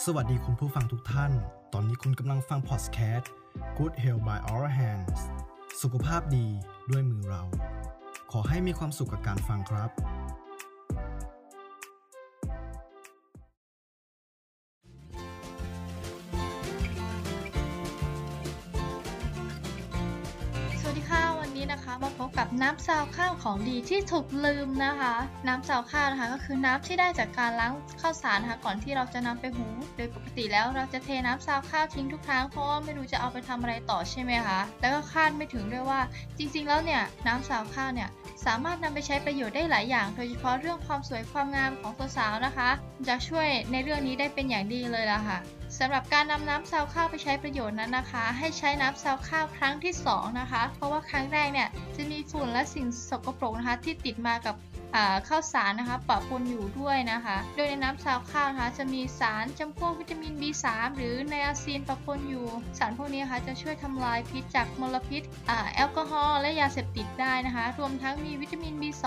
สวัสดีคุณผู้ฟังทุกท่าน ตอนนี้คุณกำลังฟังพอดแคสต์ Good Health by Our Hands สุขภาพดีด้วยมือเรา ขอให้มีความสุขกับการฟังครับ นนี้นะคะมาพบกับน้ำซาวข้าวของดีที่ถูกลืมนะคะ น้ำซาวข้าวนะคะก็คือน้ำที่ได้จากการล้างข้าวสารนะคะก่อนที่เราจะนำไปหุงโดยปกติแล้วเราจะเทน้ำซาวข้าวทิ้งทุกครั้งเพราะว่าไม่รู้จะเอาไปทำอะไรต่อใช่ไหมคะแล้วก็คาดไม่ถึงด้วยว่า จริงๆแล้วเนี่ยน้ำซาวข้าวเนี่ย สามารถนำไปใช้ประโยชน์ได้หลายอย่าง โดยเฉพาะเรื่องความสวยความงามของตัวสาวนะคะ จะช่วยในเรื่องนี้ได้เป็นอย่างดีเลยล่ะค่ะสำหรับการนำน้ำซาวข้าวไปใช้ประโยชน์นั้นนะคะ ให้ใช้น้ำซาวข้าวครั้งที่สองนะคะ เพราะว่าครั้งแรกเนี่ยจะมีฝุ่นและสิ่งสกปรกนะคะที่ติดมากับ ข้าวสารนะคะปะปนอยู่ด้วยนะคะ โดยในน้ำซาวข้าวนะคะจะมีสารจำพวกวิตามิน B3 หรือไนอาซีนปะปนอยู่ สารพวกนี้นะคะจะช่วยทำลายพิษจากมลพิษแอลกอฮอล์และยาเสพติดได้นะคะ รวมทั้งมีวิตามิน B2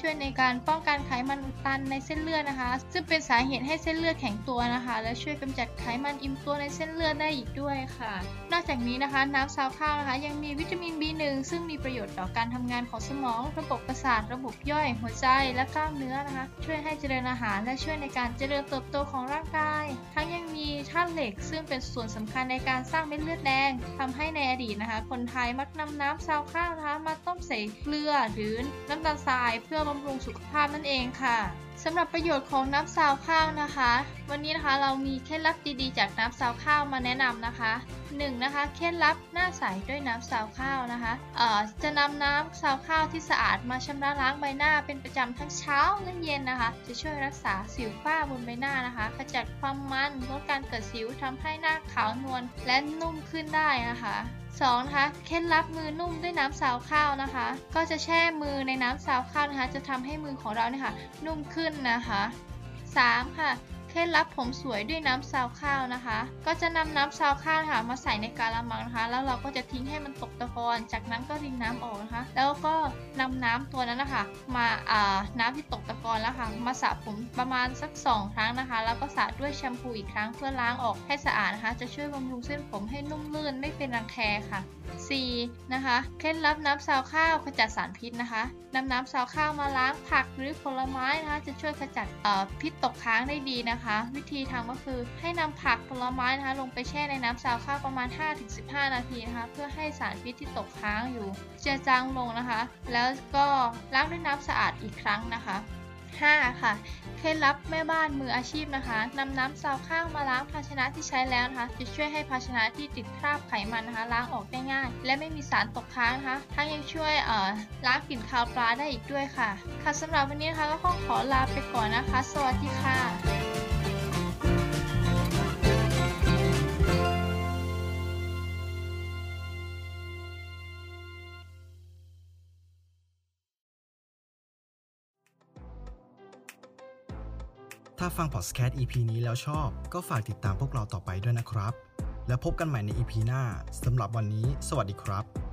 ช่วยในการป้องกันไขมันอุดตันในเส้นเลือดนะคะ ซึ่งเป็นสาเหตุให้เส้นเลือดแข็งตัวนะคะ และช่วยกำจัดไขมันอิ่มตัวในเส้นเลือดได้อีกด้วยค่ะ นอกจากนี้นะคะ น้ำซาวข้าวนะคะ ยังมีวิตามิน B1 ซึ่งมีประโยชน์ต่อการทำงานของสมอง ระบบประสาทระบบย่อยหัวใจและกล้ามเนื้อนะคะ ช่วยให้เจริญอาหารและช่วยในการเจริญเติบโตของร่างกาย ทั้งยังมีธาตุเหล็ก ซึ่งเป็นส่วนสำคัญในการสร้างเม็ดเลือดแดงทำให้ในอดีตนะคะ คนไทยมักนำน้ำซาวข้าวนะคะ มาต้มใส่เกลือหรือน้ำตาลทราย เพื่อบำรุงสุขภาพนั่นเองค่ะ สำหรับประโยชน์ของน้ำซาวข้าวนะคะ วันนี้นะคะเรามีเคล็ดลับดีๆ จากน้ำซาวข้าวมาแนะนำนะคะ 1. นะคะเคล็ดลับหน้าใสด้วยน้ำซาวข้าวนะคะเอ่อจะนำน้ำซาวข้าวที่สะอาดมาชำระล้างใบหน้าเป็นประจำทั้งเช้าและเย็นนะคะ จะช่วยรักษาสิวฝ้าบนใบหน้านะคะขจัดความมันลดการเกิดสิวทำให้หน้าขาวนวลและนุ่มขึ้นได้นะคะ 2. นะคะเคล็ดลับมือนุ่มด้วยน้ำซาวข้าวนะคะ ก็จะแช่มือในน้ำซาวข้าวนะคะ จะทำให้มือของเราเนี่ยค่ะนุ่มขึ้นนะคะ 3. ค่ะ เคล็ดลับผมสวยด้วยน้ำซาวข้าวนะคะ ก็จะนำน้ำซาวข้าวค่ะมาใส่ในกาละมังนะคะ แล้วเราก็จะทิ้งให้มันตกตะกอนจากนั้นก็รินน้ำออกนะคะ แล้วก็นำน้ำตัวนั้นนะคะ มาอ่าน้ำที่ตกตะกอนแล้วค่ะมาสระผมประมาณสัก 2 ครั้งนะคะ แล้วก็สระด้วยแชมพูอีกครั้งเพื่อล้างออกให้สะอาดนะคะ จะช่วยบำรุงเส้นผมให้นุ่มลื่นไม่เป็นรังแคค่ะ 4. นะคะเคล็ดลับน้ำซาวข้าวขจัดสารพิษนะคะนำน้ำซาวข้าวมาล้างผักหรือผลไม้นะคะ จะช่วยขจัดพิษตกค้างได้ดีนะคะวิธีทำก็คือให้นำผักผลไม้นะคะ ลงไปแช่ในน้ำซาวข้าวประมาณ 5-15 นาทีนะคะ เพื่อให้สารพิษที่ตกค้างอยู่จือจางลงนะคะ แล้วก็ล้างด้วยน้ำสะอาดอีกครั้งนะคะ 5. ค่ะเคล็ดลับแม่บ้านมืออาชีพนะคะนำน้ำซาวข้าวมาล้างภาชนะที่ใช้แล้วนะคะ จะช่วยให้ภาชนะที่ติดคราบไขมันนะคะล้างออกได้ง่าย และไม่มีสารตกค้างนะคะทั้งยังช่วยเอ่อล้างกลิ่นคาวปลาได้อีกด้วยค่ะ ค่ะสำหรับวันนี้นะคะก็ขอลาไปก่อนนะคะ สวัสดีค่ะ ถ้าฟังพอดแคสต์ EP นี้แล้วชอบ ก็ฝากติดตามพวกเราต่อไปด้วยนะครับ แล้วพบกันใหม่ใน EP หน้าสำหรับวันนี้ สวัสดีครับ